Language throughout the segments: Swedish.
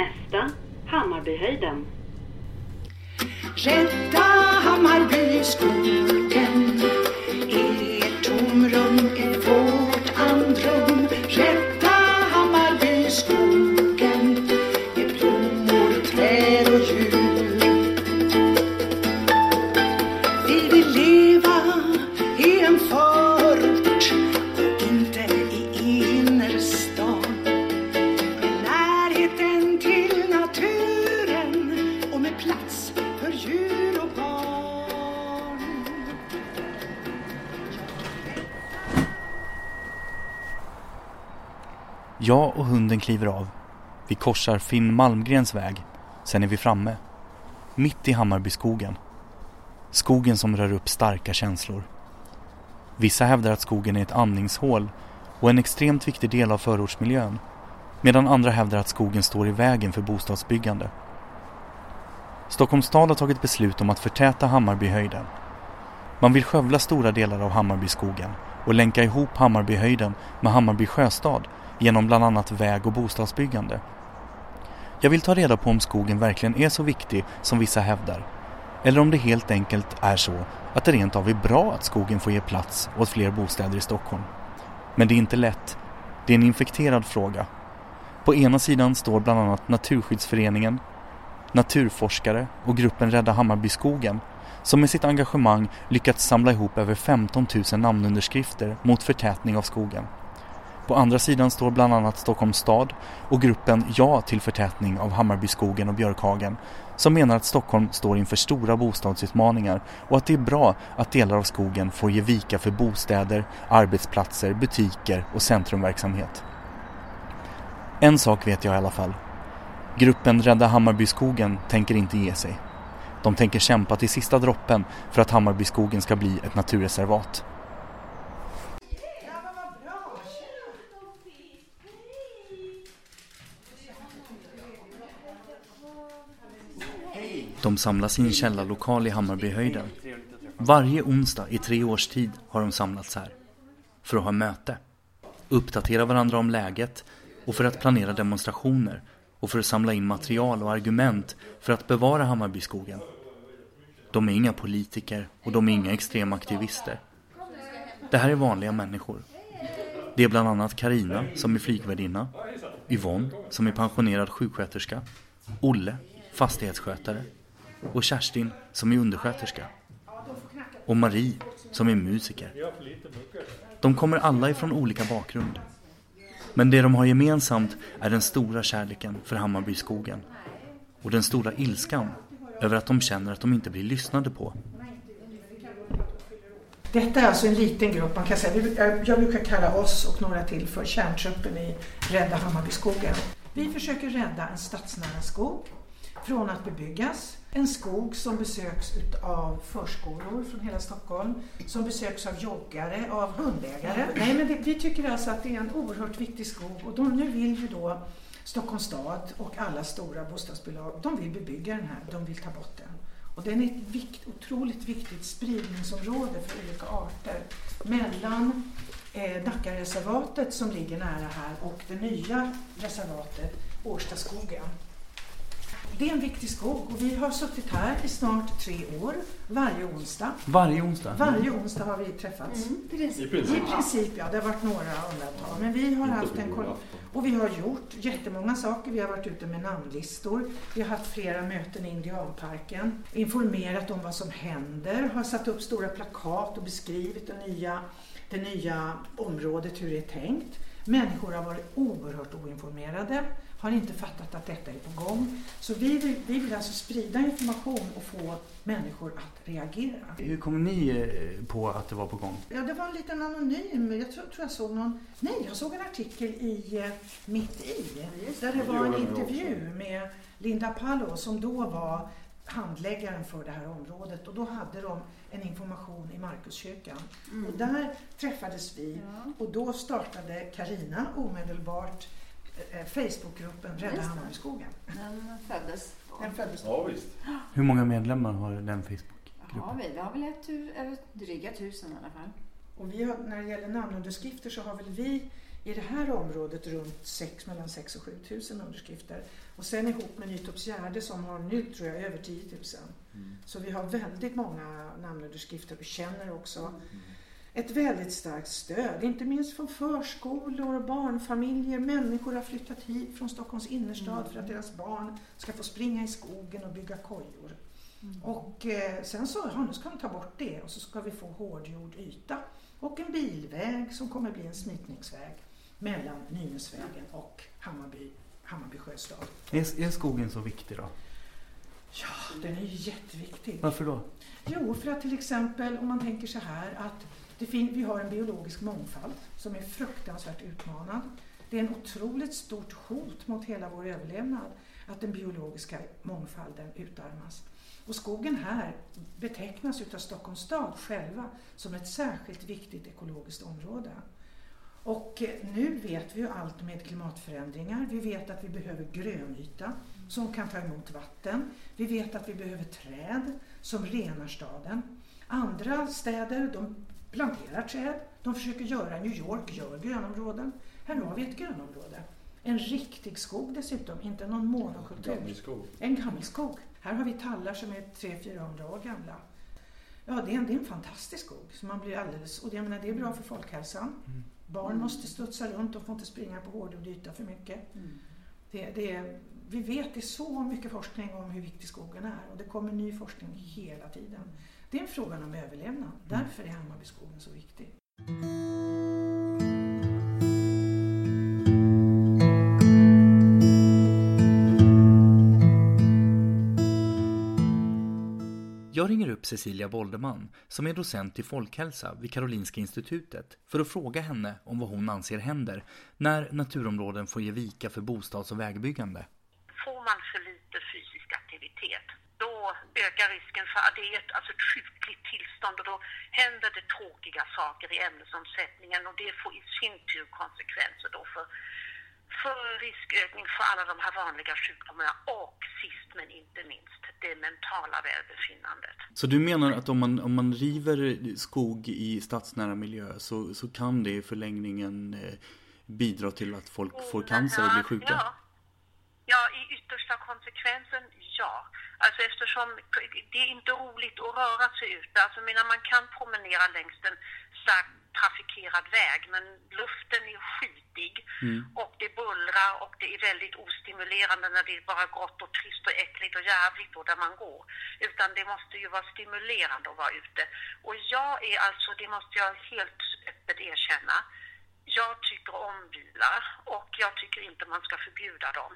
nästa Hammarbyhöjden. Rädda Hammarby skog Jag och hunden kliver av. Vi korsar Finn Malmgrens väg. Sen är vi framme. Mitt i Hammarbyskogen. Skogen som rör upp starka känslor. Vissa hävdar att skogen är ett andningshål och en extremt viktig del av förortsmiljön. Medan andra hävdar att skogen står i vägen för bostadsbyggande. Stockholms stad har tagit beslut om att förtäta Hammarbyhöjden. Man vill skövla stora delar av Hammarbyskogen och länka ihop Hammarbyhöjden med Hammarby sjöstad genom bland annat väg och bostadsbyggande. Jag vill ta reda på om skogen verkligen är så viktig som vissa hävdar. Eller om det helt enkelt är så att det rent av är bra att skogen får ge plats åt fler bostäder i Stockholm. Men det är inte lätt. Det är en infekterad fråga. På ena sidan står bland annat Naturskyddsföreningen, naturforskare och gruppen Rädda Hammarbyskogen som med sitt engagemang lyckats samla ihop över 15 000 namnunderskrifter mot förtätning av skogen. På andra sidan står bland annat Stockholms stad och gruppen Ja till förtätning av Hammarbyskogen och Björkhagen som menar att Stockholm står inför stora bostadsutmaningar och att det är bra att delar av skogen får ge vika för bostäder, arbetsplatser, butiker och centrumverksamhet. En sak vet jag i alla fall. Gruppen Rädda Hammarbyskogen tänker inte ge sig. De tänker kämpa till sista droppen för att Hammarbyskogen ska bli ett naturreservat. De samlas i en källarlokal i Hammarbyhöjden. Varje onsdag i tre års tid har de samlats här. För att ha möte, uppdatera varandra om läget och för att planera demonstrationer och för att samla in material och argument för att bevara Hammarbyskogen. De är inga politiker och de är inga extremaktivister. Det här är vanliga människor. Det är bland annat Karina som är flygvärdinna, Yvonne som är pensionerad sjuksköterska, Olle, fastighetsskötare och Kerstin som är undersköterska. Och Marie som är musiker. De kommer alla ifrån olika bakgrund. Men det de har gemensamt är den stora kärleken för Hammarbyskogen. Och den stora ilskan över att de känner att de inte blir lyssnade på. Detta är alltså en liten grupp, man kan säga. Eh, jag brukar kalla oss och några till för kärntruppen i Rädda Hammarbyskogen. Vi försöker rädda en stadsnära skog från att bebyggas. En skog som besöks av förskolor från hela Stockholm, som besöks av joggare, av hundägare. Nej, men det, vi tycker alltså att det är en oerhört viktig skog och de, nu vill ju då Stockholms stad och alla stora bostadsbolag, de vill bebygga den här, de vill ta bort den. Och den är ett vikt, otroligt viktigt spridningsområde för olika arter mellan eh, Nackareservatet som ligger nära här och det nya reservatet Årstaskogen. Det är en viktig skog och vi har suttit här i snart tre år, varje onsdag. Varje onsdag? Varje onsdag har vi träffats. I princip. I princip ja, det har varit några undantag. Men vi har haft en koll. Och vi har gjort jättemånga saker. Vi har varit ute med namnlistor. Vi har haft flera möten i Indianparken. Informerat om vad som händer. Har satt upp stora plakat och beskrivit det nya, det nya området, hur det är tänkt. Människor har varit oerhört oinformerade. Har inte fattat att detta är på gång. Så vi vill, vi vill alltså sprida information och få människor att reagera. Hur kom ni eh, på att det var på gång? Ja, det var en liten anonym. Jag tror, tror jag såg någon... Nej, jag såg en artikel i eh, Mitt i. Där det var en intervju med Linda Pallo som då var handläggaren för det här området. Och då hade de en information i Markuskyrkan. Och där träffades vi och då startade Karina omedelbart Facebookgruppen Rädda Just det. Hammarbyskogen. Den föddes då. Den föddes Ja, visst. Hur många medlemmar har den Har Facebookgruppen? vi? Vi har väl ett över dryga tusen i alla fall. Och vi har, när det gäller namnunderskrifter så har väl vi i det här området runt sex, mellan 6 och 7 tusen underskrifter. Och sen ihop med Nytorps Gärde som har nu tror jag över 10 000. Mm. Så vi har väldigt många namnunderskrifter och känner också mm. Ett väldigt starkt stöd. Inte minst från förskolor och barnfamiljer. Människor har flyttat hit från Stockholms innerstad mm. för att deras barn ska få springa i skogen och bygga kojor. Mm. Och eh, sen så, ja, nu ska de ta bort det och så ska vi få hårdgjord yta och en bilväg som kommer bli en smitningsväg mellan Nynäsvägen och Hammarby, Hammarby sjöstad. Är, är skogen så viktig då? Ja, den är jätteviktig. Varför då? Jo, för att till exempel om man tänker så här att vi har en biologisk mångfald som är fruktansvärt utmanad. Det är en otroligt stort hot mot hela vår överlevnad att den biologiska mångfalden utarmas. Och skogen här betecknas utav Stockholms stad själva som ett särskilt viktigt ekologiskt område. Och eh, nu vet vi ju allt med klimatförändringar. Vi vet att vi behöver grönyta som kan ta emot vatten. Vi vet att vi behöver träd som renar staden. Andra städer de planterar träd. De försöker göra, New York gör grönområden. Här har vi ett grönområde. En riktig skog dessutom, inte någon monokultur. Gammelskog. En gammelskog. Här har vi tallar som är 300-400 år gamla. Ja, det är, en, det är en fantastisk skog. Så man blir alldeles, och jag menar, det är bra för folkhälsan. Mm. Barn måste studsa runt, de får inte springa på hårdgjord yta för mycket. Mm. Det, det, vi vet det är så mycket forskning om hur viktig skogen är och det kommer ny forskning hela tiden. Det är en fråga om överlevnad. Mm. Därför är Hammarbyskogen så viktig. Jag ringer upp Cecilia Boldeman, som är docent i folkhälsa vid Karolinska institutet, för att fråga henne om vad hon anser händer när naturområden får ge vika för bostads och vägbyggande. Får man för då ökar risken för att det är ett, alltså ett sjukligt tillstånd och då händer det tråkiga saker i ämnesomsättningen och det får i sin tur konsekvenser då för för riskökning för alla de här vanliga sjukdomarna och sist men inte minst det mentala välbefinnandet. Så du menar att om man, om man river skog i stadsnära miljö så, så kan det i förlängningen eh, bidra till att folk får cancer och blir sjuka? Ja. Ja, i yttersta konsekvensen ja. Alltså eftersom det är inte roligt att röra sig ute. Alltså menar man kan promenera längs en starkt trafikerad väg men luften är skitig mm. och det bullrar och det är väldigt ostimulerande när det är bara grått och trist och äckligt och jävligt då där man går. Utan det måste ju vara stimulerande att vara ute. Och jag är alltså, det måste jag helt öppet erkänna, jag tycker om bilar och jag tycker inte man ska förbjuda dem.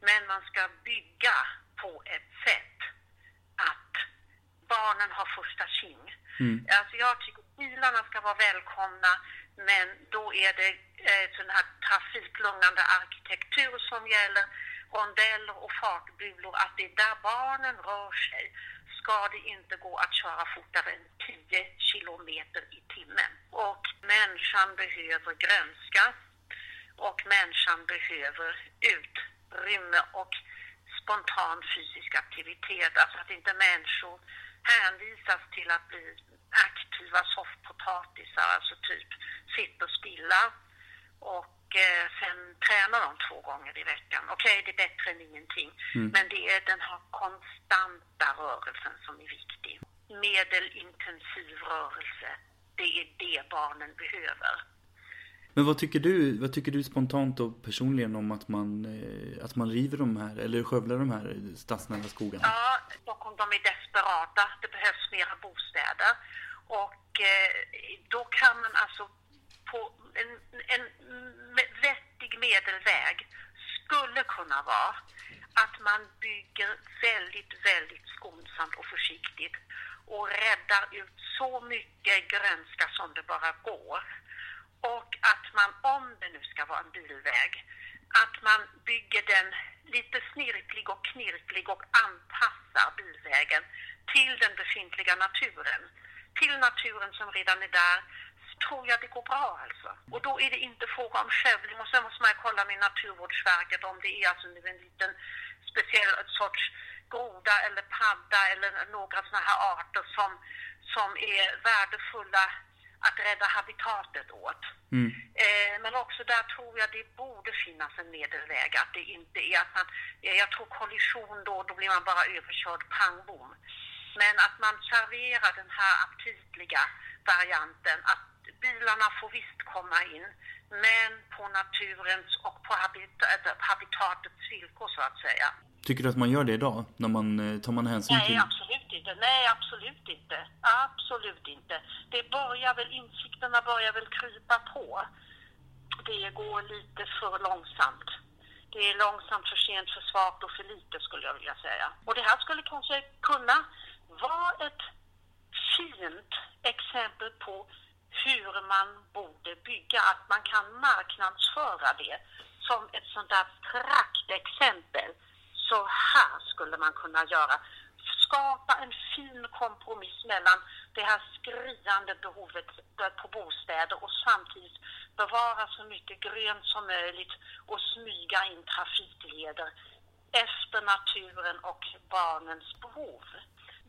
Men man ska bygga på ett sätt att barnen har första tjing. Mm. Alltså jag tycker bilarna ska vara välkomna men då är det eh, sån här trafiklugnande arkitektur som gäller, rondeller och fartbulor, att det är där barnen rör sig ska det inte gå att köra fortare än 10 kilometer i timmen. Och människan behöver grönska och människan behöver utrymme och spontan fysisk aktivitet. Alltså att inte människor hänvisas till att bli aktiva soffpotatisar, alltså typ sitter stilla och eh, sen tränar de två gånger i veckan. Okej, okay, det är bättre än ingenting, mm. men det är den här konstanta rörelsen som är viktig. Medelintensiv rörelse, det är det barnen behöver. Men vad tycker du, vad tycker du spontant och personligen om att man, eh, att man river de här, eller skövlar de här stadsnära skogarna? Ja, Stockholm de är desperata. Det behövs mera bostäder. Och eh, då kan man alltså på en, en vettig medelväg skulle kunna vara att man bygger väldigt, väldigt skonsamt och försiktigt och räddar ut så mycket grönska som det bara går och att man, om det nu ska vara en bilväg, att man bygger den lite snirklig och knirklig och anpassar bilvägen till den befintliga naturen. Till naturen som redan är där tror jag det går bra alltså. Och då är det inte fråga om skövling och sen måste man kolla med Naturvårdsverket om det är alltså nu en liten speciell sorts groda eller padda eller några sådana här arter som, som är värdefulla att rädda habitatet åt. Mm. Eh, men också där tror jag det borde finnas en medelväg. Att det inte är att man, eh, jag tror kollision då, då blir man bara överkörd pang bom. Men att man serverar den här aptitliga varianten att bilarna får visst komma in men på naturens och på habita- habitatets villkor så att säga. Tycker du att man gör det idag? När man, eh, tar man hänsyn Nej, till... absolut inte. Nej, absolut inte. Absolut inte. Det börjar väl, insikterna börjar väl krypa på. Det går lite för långsamt. Det är långsamt, för sent, för svagt och för lite skulle jag vilja säga. Och det här skulle kanske kunna vara ett fint exempel på hur man borde bygga, att man kan marknadsföra det som ett sånt där praktexempel. Så här skulle man kunna göra. Skapa en fin kompromiss mellan det här skriande behovet på bostäder och samtidigt bevara så mycket grönt som möjligt och smyga in trafikleder efter naturen och barnens behov.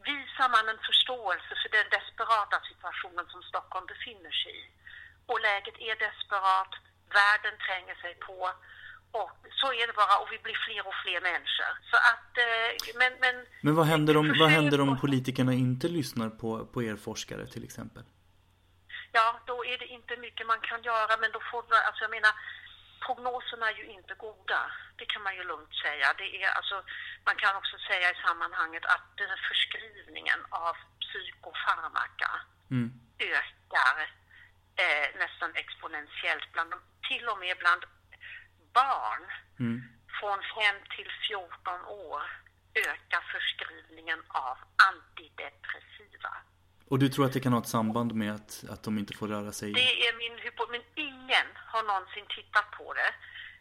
Visar man en förståelse för den desperata situationen som Stockholm befinner sig i och läget är desperat, världen tränger sig på och så är det bara och vi blir fler och fler människor. Så att, eh, men, men, Men vad händer om, vad händer om politikerna inte lyssnar på, på er forskare till exempel? Ja, då är det inte mycket man kan göra, men då får alltså jag menar, prognoserna är ju inte goda. Det kan man ju lugnt säga. Det är alltså, man kan också säga i sammanhanget att den här förskrivningen av psykofarmaka Mm. ökar eh, nästan exponentiellt, bland till och med bland barn Mm. från 5 till 14 år ökar förskrivningen av antidepressiva. Och du tror att det kan ha ett samband med att, att de inte får röra sig? Det är min hypotes, men ingen har någonsin tittat på det.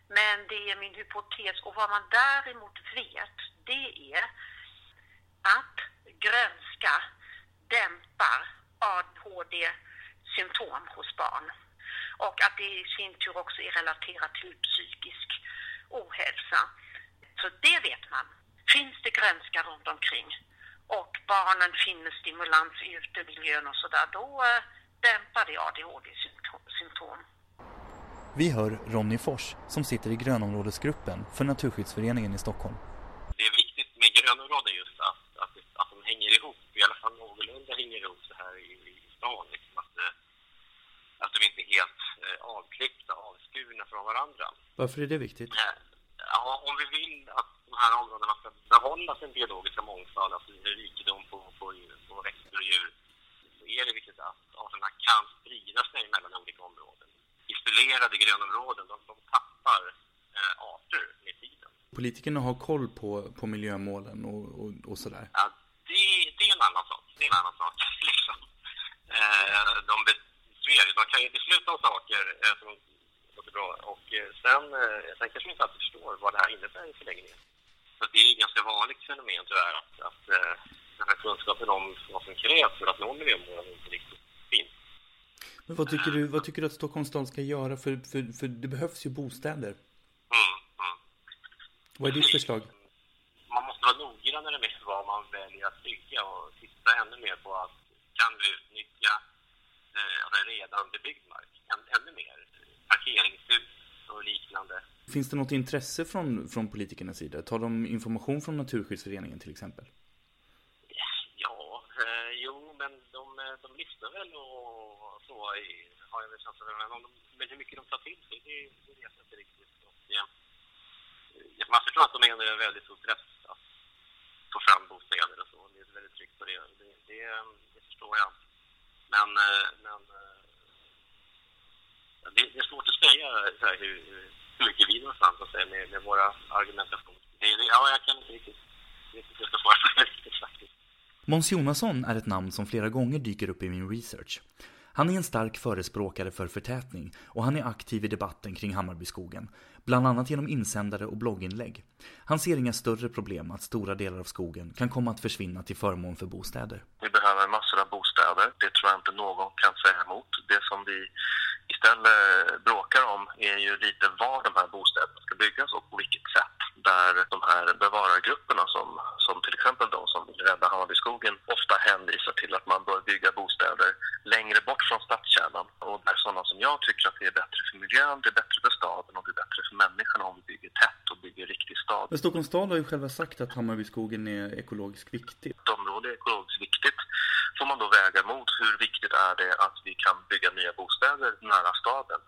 Men det är min hypotes och vad man däremot vet, det är att grönska dämpar ADHD-symptom hos barn. Och att det i sin tur också är relaterat till psykisk ohälsa. Så det vet man. Finns det grönska runt omkring och barnen finner stimulans i utemiljön och sådär, då eh, dämpar det ADHD-symptom. Vi hör Ronny Fors som sitter i grönområdesgruppen för Naturskyddsföreningen i Stockholm. det är viktigt med grönområden just att, att, att de hänger ihop, i alla fall någorlunda hänger ihop så här i, i stan. Liksom, att, eh, att de inte är helt eh, avklippta, avskurna från varandra. Varför är det viktigt? Ja, om vi vill att de här områdena ska behålla sin biologiska mångfald, alltså rikedom på, på, på växter och djur, så är det viktigt att arterna kan sprida sig mellan olika områden. Isolerade grönområden, de, de tappar eh, arter med tiden. Politikerna har koll på, på miljömålen och, och, och sådär. Ja, det, det är en annan sak. Det är en annan sak. Liksom. Eh, de, de kan ju besluta om saker eh, som låter bra och eh, sen, sen kanske de inte alltid förstår vad det här innebär i förlängningen. Så det är ett ganska vanligt fenomen tyvärr att, att eh, den här kunskapen om vad som krävs för att nå miljömålen inte riktigt finns. Men vad tycker du, vad tycker du att Stockholms stad ska göra? För, för, för det behövs ju bostäder. Mm, mm. Vad är ditt förslag? man måste vara noggrannare med vad man väljer att bygga och titta ännu mer på att kan vi utnyttja eh, redan bebyggd mark än, ännu mer. Parkeringshus och liknande. Finns det något intresse från, från politikernas sida? Tar de information från Naturskyddsföreningen till exempel? Ja, eh, jo, men de, eh, de lyssnar väl och så har jag väl känslan av. Men, hur mycket de tar till sig, det, det vet jag inte riktigt. Och, ja, man förstår att de är under väldigt stor press att få fram bostäder och så. Det är väldigt tryck på det. Det, det, det förstår jag. Men, eh, men eh, det, det är svårt att säga så här, hur, hur mycket vi når fram så att säga, med, med våra argumentation. Det, det, ja, jag kan inte riktigt, riktigt hur jag ska svara på det faktiskt. Måns Jonasson är ett namn som flera gånger dyker upp i min research. Han är en stark förespråkare för förtätning och han är aktiv i debatten kring Hammarbyskogen, bland annat genom insändare och blogginlägg. Han ser inga större problem att stora delar av skogen kan komma att försvinna till förmån för bostäder. Vi behöver massor av bostäder. Det tror jag inte någon kan säga emot. Det som vi istället bråkar om är ju lite var de här bostäderna ska byggas och på vilket sätt. Där de här bevarargrupperna som, som till exempel de som vill rädda Hammarbyskogen ofta hänvisar till att man bör bygga bostäder från stadskärnan. Och där sådana som jag tycker att det är bättre för miljön, det är bättre för staden och det är bättre för människorna om vi bygger tätt och bygger riktig stad. Men Stockholms stad har ju själva sagt att Hammarbyskogen är ekologiskt viktig. Ett område är ekologiskt viktigt får man då väga mot hur viktigt är det att vi kan bygga nya bostäder nära staden.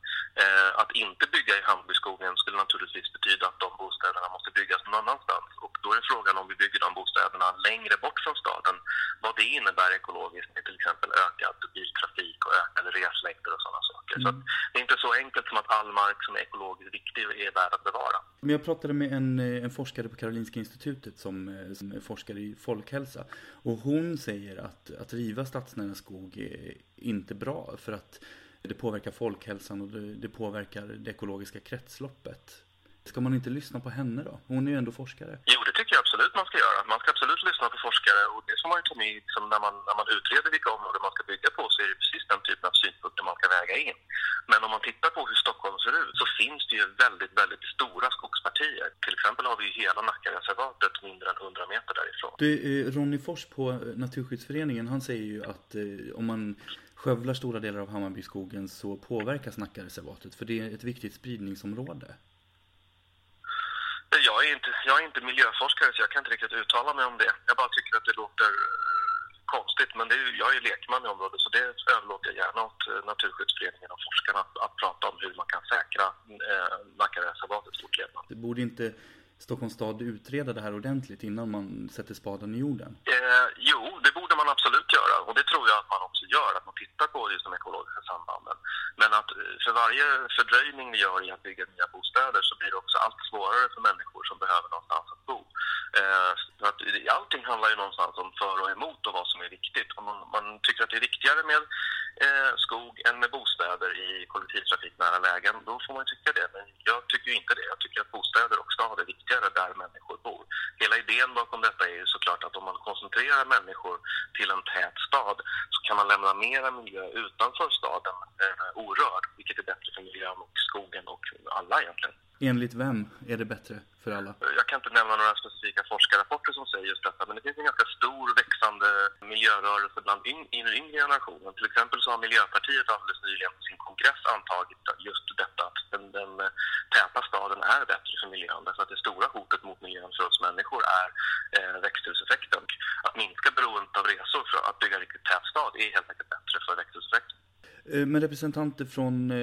Eh, att inte bygga i Hammarbyskogen skulle naturligtvis betyda att de bostäderna måste byggas någon annanstans. Och då är frågan om vi bygger de bostäderna längre bort från staden, vad det innebär ekologiskt med till exempel ökad biltrafik och ökade reslängder och sådana saker. Mm. Så det är inte så enkelt som att all mark som är ekologiskt viktig är värd att bevara. Men jag pratade med en, eh, en forskare på Karolinska institutet som, eh, som är forskare i folkhälsa. Och hon säger att, att riva stadsnära skog är inte bra för att det påverkar folkhälsan och det, det påverkar det ekologiska kretsloppet. Ska man inte lyssna på henne då? Hon är ju ändå forskare. Jo, det absolut man ska göra. Man ska absolut lyssna på forskare och det får man ju ta med liksom, när, man, när man utreder vilka områden man ska bygga på så är det precis den typen av synpunkter man ska väga in. Men om man tittar på hur Stockholm ser ut så finns det ju väldigt, väldigt stora skogspartier. Till exempel har vi ju hela Nackareservatet mindre än 100 meter därifrån. Du, eh, Ronny Fors på eh, Naturskyddsföreningen, han säger ju att eh, om man skövlar stora delar av Hammarbyskogen så påverkas Nackareservatet för det är ett viktigt spridningsområde. Jag är, inte, jag är inte miljöforskare så jag kan inte riktigt uttala mig om det. Jag bara tycker att det låter eh, konstigt. Men är, jag är lekman i området så det överlåter jag gärna åt eh, Naturskyddsföreningen och forskarna att, att prata om hur man kan säkra eh, Nackareservatets fortlevnad. Det borde inte Stockholms stad utreda det här ordentligt innan man sätter spaden i jorden? Eh, jo, det borde man absolut göra och det tror jag att man också gör, att man tittar på just de ekologiska sambanden. Men att eh, för varje fördröjning vi gör i att bygga nya bostäder så blir det också allt svårare för människor som behöver någonstans att bo. Eh, att allting handlar ju någonstans om för och emot och vad som är viktigt. Om man, man tycker att det är viktigare med eh, skog än med bostäder i kollektivtrafiknära lägen, då får man tycka det. Men jag tycker inte det. Jag tycker att bostäder och stad är viktigare där människor bor. Hela idén bakom detta är ju såklart att om man koncentrerar människor till en tät stad så kan man lämna mera miljö utanför staden eh, orörd, vilket är bättre för miljön och skogen och alla egentligen. Enligt vem är det bättre för alla? Jag kan inte nämna några specifika forskarrapporter som säger just detta, men det finns en ganska stor växande miljörörelse bland i den yngre generationen. Till exempel så har Miljöpartiet alldeles nyligen på sin kongress antagit just detta att den, den täta staden är bättre för miljön därför att det stora hotet mot miljön för oss människor är eh, växthuseffekten. Att minska beroendet av resor för att bygga en riktigt tät stad är helt enkelt bättre för växthuseffekten. Eh, men representanter från eh,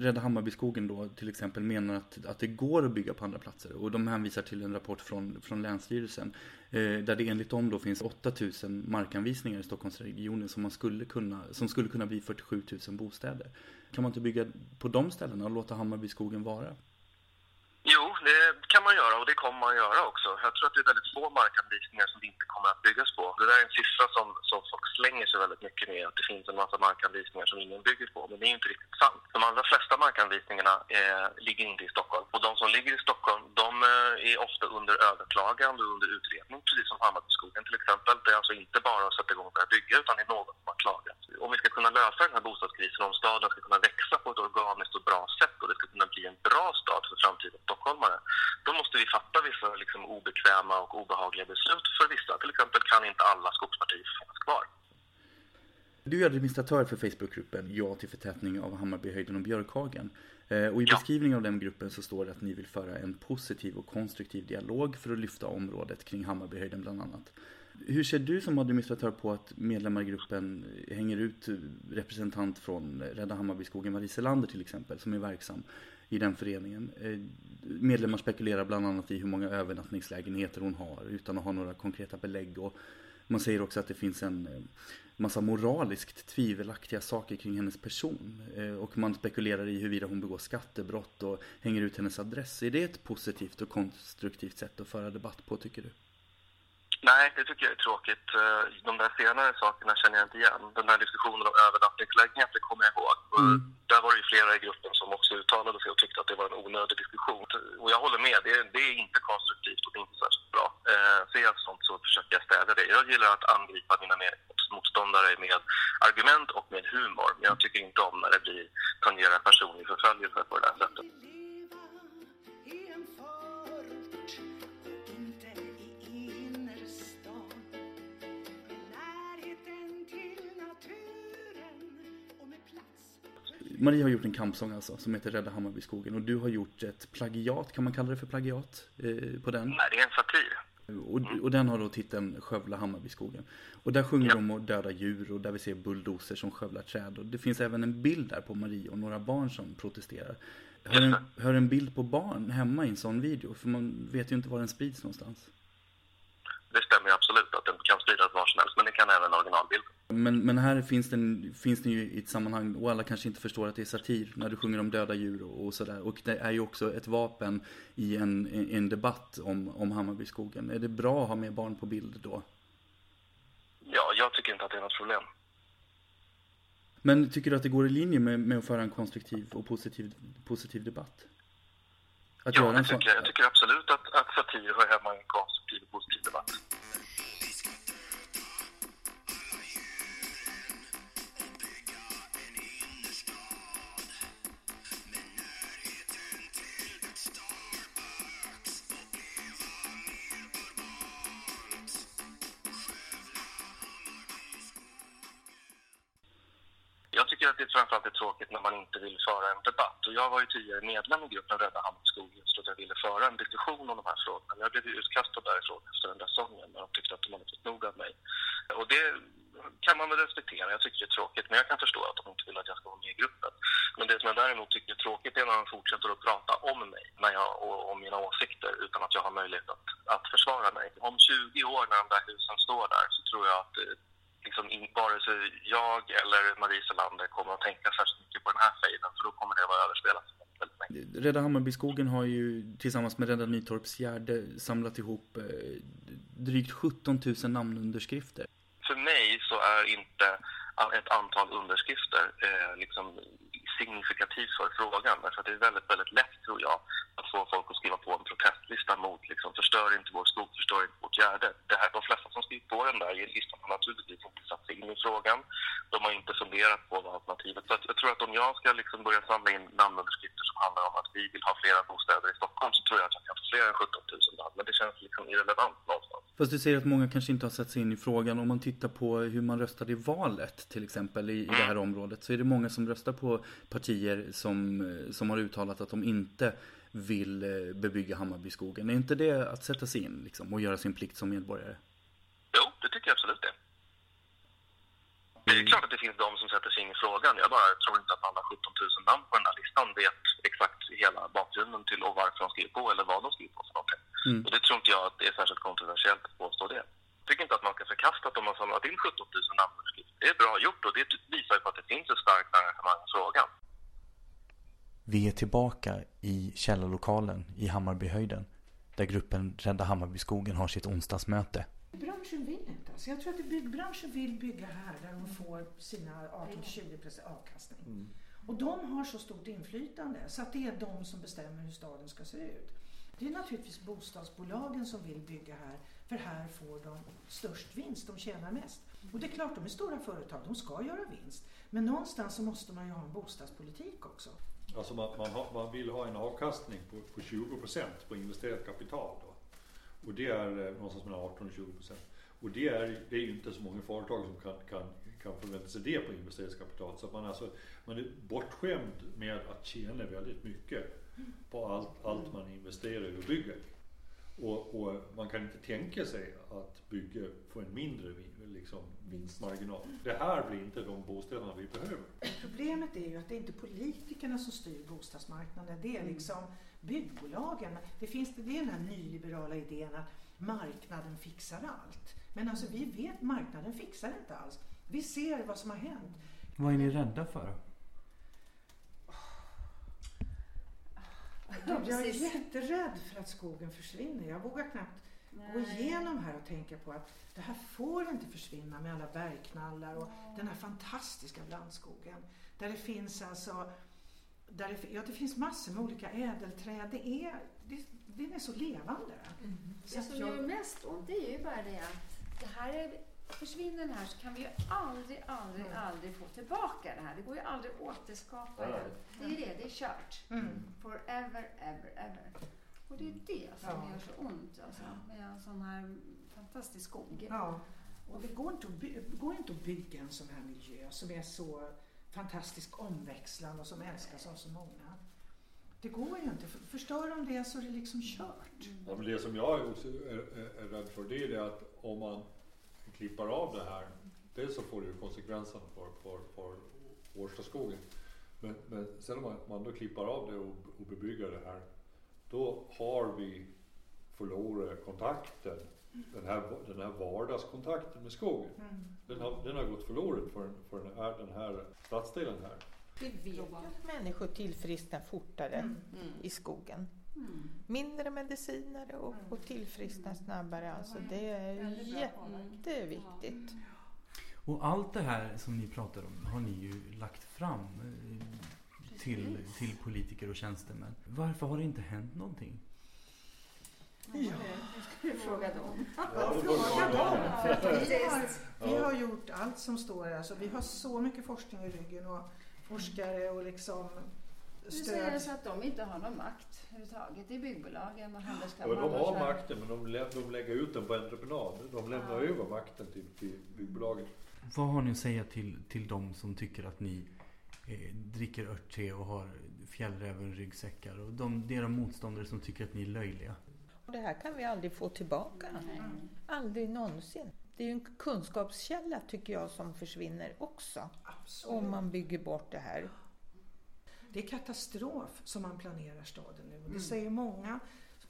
Rädda Hammarbyskogen då till exempel menar att, att det går att bygga på andra platser. Och de hänvisar till en rapport från, från Länsstyrelsen. Eh, där det enligt dem då finns 8000 markanvisningar i Stockholmsregionen som, man skulle kunna, som skulle kunna bli 47 000 bostäder. Kan man inte bygga på de ställena och låta Hammarbyskogen vara? Det kan man göra och det kommer man göra också. Jag tror att det är väldigt få markanvisningar som det inte kommer att byggas på. Det där är en siffra som, som folk slänger sig väldigt mycket med, att det finns en massa markanvisningar som ingen bygger på. Men det är inte riktigt sant. De allra flesta markanvisningarna eh, ligger inte i Stockholm. Och de som ligger i Stockholm, de eh, är ofta under överklagande och under utredning, precis som Hammarbyskogen till exempel. Det är alltså inte bara att sätta igång och börja bygga, utan det är någon som har klagat. Om vi ska kunna lösa den här bostadskrisen, om staden ska kunna växa på ett organiskt och bra sätt och det ska kunna bli en bra stad för framtida stockholmare, då måste vi fatta vissa liksom, obekväma och obehagliga beslut för vissa. Till exempel kan inte alla skogspartier finnas kvar. Du är administratör för Facebookgruppen Ja till förtätning av Hammarbyhöjden och Björkhagen. Eh, och i beskrivningen av den gruppen så står det att ni vill föra en positiv och konstruktiv dialog för att lyfta området kring Hammarbyhöjden bland annat. Hur ser du som administratör på att medlemmar i gruppen hänger ut representant från Rädda Hammarbyskogen, Marie Selander till exempel, som är verksam i den föreningen. Eh, medlemmar spekulerar bland annat i hur många övernattningslägenheter hon har utan att ha några konkreta belägg. Och man säger också att det finns en eh, massa moraliskt tvivelaktiga saker kring hennes person. Eh, och man spekulerar i huruvida hon begår skattebrott och hänger ut hennes adress. Är det ett positivt och konstruktivt sätt att föra debatt på tycker du? Nej, det tycker jag är tråkigt. De där senare sakerna känner jag inte igen. Den här diskussionen om övernattningslägenheter kommer jag ihåg. Mm. Där var det ju flera i gruppen som också uttalade sig och tyckte att det var en onödig diskussion. Och jag håller med, det är, det är inte konstruktivt och det är inte särskilt bra. Eh, ser jag sånt så försöker jag städa det. Jag gillar att angripa mina motståndare med argument och med humor. Men jag tycker inte om när det blir tangerar personlig förföljelse på det där sättet. Marie har gjort en kampsång alltså som heter Rädda Hammarbyskogen och du har gjort ett plagiat, kan man kalla det för plagiat eh, på den? Nej, det är en satir. Och, och den har då titeln Skövla Hammarbyskogen. Och där sjunger de om döda djur och där vi ser bulldozer som skövlar träd. Och det finns även en bild där på Marie och några barn som protesterar. Hör en, hör en bild på barn hemma i en sån video? För man vet ju inte var den sprids någonstans. Det stämmer ju absolut att den kan spridas var som helst, men det kan även originalbilden. Men, men här finns den, finns den ju i ett sammanhang och alla kanske inte förstår att det är satir när du sjunger om döda djur och, och sådär. Och det är ju också ett vapen i en, i en debatt om, om Hammarbyskogen. Är det bra att ha med barn på bild då? Ja, jag tycker inte att det är något problem. Men tycker du att det går i linje med, med att föra en konstruktiv och positiv, positiv debatt? Att ja, det tycker jag. Jag tycker absolut att, att satir hör hemma i en konstruktiv och positiv debatt. Att det framförallt är tråkigt när man inte vill föra en debatt. Och jag var ju tidigare medlem i gruppen Rädda just så att jag ville föra en diskussion om de här frågorna. Men jag blev ju utkastad därifrån efter den där sången när de tyckte att de hade fått nog av mig. Och det kan man väl respektera. Jag tycker det är tråkigt, men jag kan förstå att de inte vill att jag ska vara med i gruppen. Men det som jag däremot tycker är tråkigt är när de fortsätter att prata om mig när jag, och om mina åsikter utan att jag har möjlighet att, att försvara mig. Om 20 år när de där husen står där så tror jag att eh, liksom, vare sig jag eller Marie Selander kommer att tänka särskilt mycket på den här fejden för då kommer det att vara överspelat. Rädda Hammarbyskogen har ju tillsammans med Rädda Nytorps Gärde samlat ihop eh, drygt 17 000 namnunderskrifter. För mig så är inte ett antal underskrifter eh, liksom signifikativt för frågan. Därför att det är väldigt, väldigt lätt tror jag att få folk att skriva på en protestlista mot liksom, förstör inte vår skog, förstör inte vårt gärde. Det här, de flesta som skrivit på den där listan har naturligtvis inte satt sig in i frågan. De har inte funderat på vad alternativet Så att jag tror att om jag ska liksom börja samla in namnunderskrifter som handlar om att vi vill ha flera bostäder i Stockholm så tror jag att jag kan få fler än 17 000 namn. Men det känns liksom irrelevant någonstans. Fast du säger att många kanske inte har satt sig in i frågan. Om man tittar på hur man röstade i valet till exempel i, i det här området så är det många som röstar på partier som, eh, som har uttalat att de inte vill eh, bebygga Hammarbyskogen. Är inte det att sätta sig in liksom, och göra sin plikt som medborgare? Jo, det tycker jag absolut det. Det är klart att det finns de som sätter sig in i frågan. Jag bara tror inte att alla 17 000 namn på den här listan vet exakt hela bakgrunden till och varför de skriver på eller vad de skriver på för någonting. Mm. Och det tror inte jag att det är särskilt kontroversiellt att påstå det. Jag tycker inte att man ska förkasta att de har samlat in 17 000 namnunderskrifter. Det är bra gjort och det visar ju på att det finns ett starkt engagemang i frågan. Vi är tillbaka i källarlokalen i Hammarbyhöjden där gruppen Rädda Hammarbyskogen har sitt onsdagsmöte. Branschen vill inte. Alltså jag tror att byggbranschen vill bygga här där de får sina 18-20% avkastning. Och de har så stort inflytande så att det är de som bestämmer hur staden ska se ut. Det är naturligtvis bostadsbolagen som vill bygga här för här får de störst vinst, de tjänar mest. Och det är klart, de är stora företag, de ska göra vinst. Men någonstans så måste man ju ha en bostadspolitik också. Alltså man, man, har, man vill ha en avkastning på, på 20 procent på investerat kapital. Då. Och det är eh, någonstans mellan 18 och 20 procent. Och det är, det är ju inte så många företag som kan, kan, kan förvänta sig det på investeringskapital. Så att man, alltså, man är bortskämd med att tjäna väldigt mycket på allt, allt man investerar och bygger. Och, och man kan inte tänka sig att bygga få en mindre liksom, vinstmarginal. Det här blir inte de bostäderna vi behöver. Problemet är ju att det är inte politikerna som styr bostadsmarknaden, det är liksom byggbolagen. Det, finns, det är den här nyliberala idén att marknaden fixar allt. Men alltså vi vet marknaden fixar inte alls. Vi ser vad som har hänt. Vad är ni rädda för? Jag är jätterädd för att skogen försvinner. Jag vågar knappt gå igenom här och tänka på att det här får inte försvinna med alla bergknallar och den här fantastiska blandskogen. Där det finns alltså där det, ja, det finns massor med olika ädelträd. Det är, det, den är så levande. Så Det som jag- gör mest ont det är ju bara det att det här är, försvinner den här så kan vi ju aldrig, aldrig, Mm. aldrig få tillbaka det här. Det går ju aldrig att återskapa det. Det är det, det är kört. Mm. Forever, ever, ever. Och det är det som Ja. gör så ont alltså, med en sån här fantastisk skog. Ja, och det går inte, att går inte att bygga en sån här miljö som är så fantastisk omväxlande och som älskas av så många. Det går ju inte. För- Förstör de det så är det liksom kört. Ja, men det som jag också är, är, är rädd för det är det att om man klipper av det här, dels så får det ju konsekvenser för, för, för Årstaskogen. Men, men sen om man, man då klipper av det och, och bebygger det här, då har vi förlorat kontakten, den här, den här vardagskontakten med skogen. Den har, den har gått förlorad för, för den, här, den här stadsdelen här. Vi vet ju att människor tillfrisknar fortare i skogen. Mindre mediciner och, och tillfrisknar snabbare. Alltså det är jätteviktigt. Och allt det här som ni pratar om har ni ju lagt fram eh, till, till politiker och tjänstemän. Varför har det inte hänt någonting? Ja. ska du fråga dem. Ja, fråga dem. För att vi, har, vi har gjort allt som står här. Alltså, vi har så mycket forskning i ryggen och forskare och liksom Nu säger det stöd. så att de inte har någon makt överhuvudtaget i byggbolagen och Ja, handelskammaren. de och har makten men de, lä- de lägger ut den på entreprenad. De lämnar Ja. över makten till, till byggbolagen. Vad har ni att säga till, till de som tycker att ni eh, dricker örtte och har fjällräven-ryggsäckar? Och de, det är de motståndare som tycker att ni är löjliga. Det här kan vi aldrig få tillbaka. Aldrig någonsin. Det är ju en kunskapskälla tycker jag som försvinner också. Om man bygger bort det här. Det är katastrof som man planerar staden nu. Och det Mm. säger många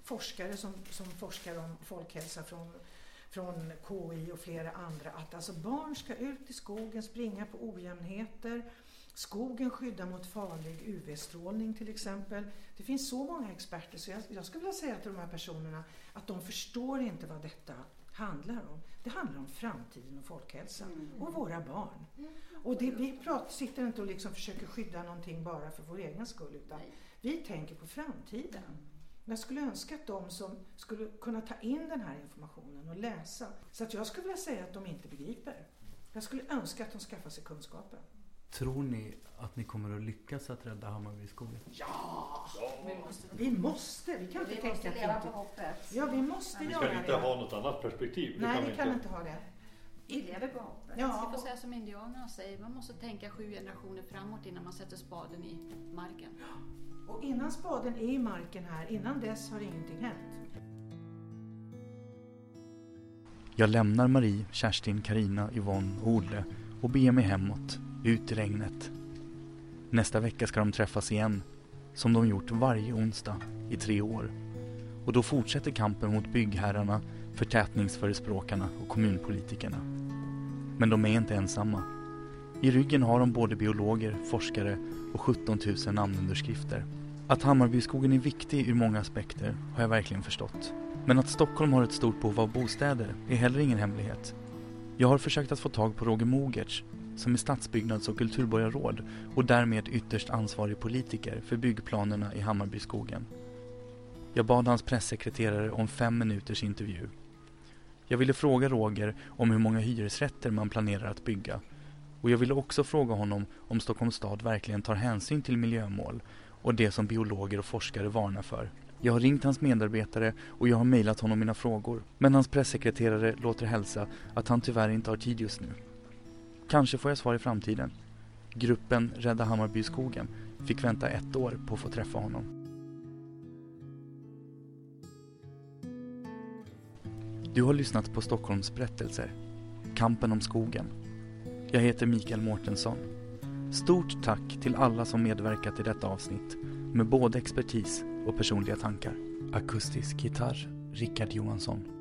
forskare som, som forskar om folkhälsa från, från KI och flera andra att alltså barn ska ut i skogen, springa på ojämnheter. Skogen skyddar mot farlig UV-strålning till exempel. Det finns så många experter så jag, jag skulle vilja säga till de här personerna att de förstår inte vad detta handlar om. Det handlar om framtiden och folkhälsan och våra barn. Och det, vi pratar, sitter inte och liksom försöker skydda någonting bara för vår egen skull utan vi tänker på framtiden. Jag skulle önska att de som skulle kunna ta in den här informationen och läsa. Så att jag skulle vilja säga att de inte begriper. Jag skulle önska att de skaffar sig kunskapen. Tror ni att ni kommer att lyckas att rädda Hammarbyskogen? Ja! Vi måste, Vi måste, vi kan inte vi tänka måste vi leva inte... på hoppet. Ja, vi måste Vi göra kan inte det. ha något annat perspektiv. Det Nej, kan vi kan inte ha det. Vi lever på hoppet. Ja. Vi får säga som indianerna säger, man måste tänka sju generationer framåt innan man sätter spaden i marken. Och innan spaden är i marken här, innan dess har ingenting hänt. Jag lämnar Marie, Kerstin, Karina, Yvonne och Olle och beger mig hemåt, ut i regnet. Nästa vecka ska de träffas igen, som de gjort varje onsdag i tre år. Och då fortsätter kampen mot byggherrarna, förtätningsförespråkarna och kommunpolitikerna. Men de är inte ensamma. I ryggen har de både biologer, forskare och 17 000 namnunderskrifter. Att Hammarbyskogen är viktig ur många aspekter har jag verkligen förstått. Men att Stockholm har ett stort behov av bostäder är heller ingen hemlighet. Jag har försökt att få tag på Roger Mogertz som är stadsbyggnads och kulturborgarråd och därmed ytterst ansvarig politiker för byggplanerna i Hammarbyskogen. Jag bad hans pressekreterare om fem minuters intervju. Jag ville fråga Roger om hur många hyresrätter man planerar att bygga och jag ville också fråga honom om Stockholms stad verkligen tar hänsyn till miljömål och det som biologer och forskare varnar för. Jag har ringt hans medarbetare och jag har mejlat honom mina frågor. Men hans pressekreterare låter hälsa att han tyvärr inte har tid just nu. Kanske får jag svar i framtiden. Gruppen Rädda Hammarbyskogen fick vänta ett år på att få träffa honom. Du har lyssnat på Stockholms berättelser. Kampen om skogen. Jag heter Mikael Mårtensson. Stort tack till alla som medverkat i detta avsnitt med både expertis och personliga tankar. Akustisk gitarr, Rickard Johansson.